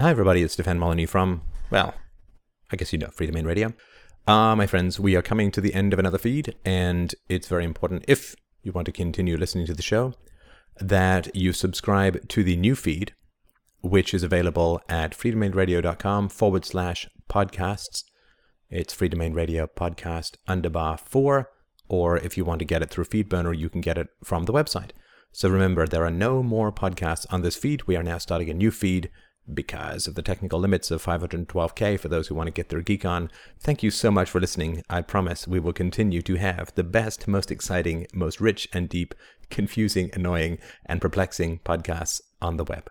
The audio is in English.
Hi, everybody. It's Stefan Molyneux from, well, I guess you know, Free Domain Radio. Uh, my friends, we are coming to the end of another feed, and it's very important if you want to continue listening to the show that you subscribe to the new feed, which is available at freedomainradio.com forward slash podcasts. It's Free Domain Radio Podcast Underbar 4, or if you want to get it through FeedBurner, you can get it from the website. So remember, there are no more podcasts on this feed. We are now starting a new feed because of the technical limits of 512k for those who want to get their geek on. Thank you so much for listening. I promise we will continue to have the best, most exciting, most rich and deep, confusing, annoying, and perplexing podcasts on the web.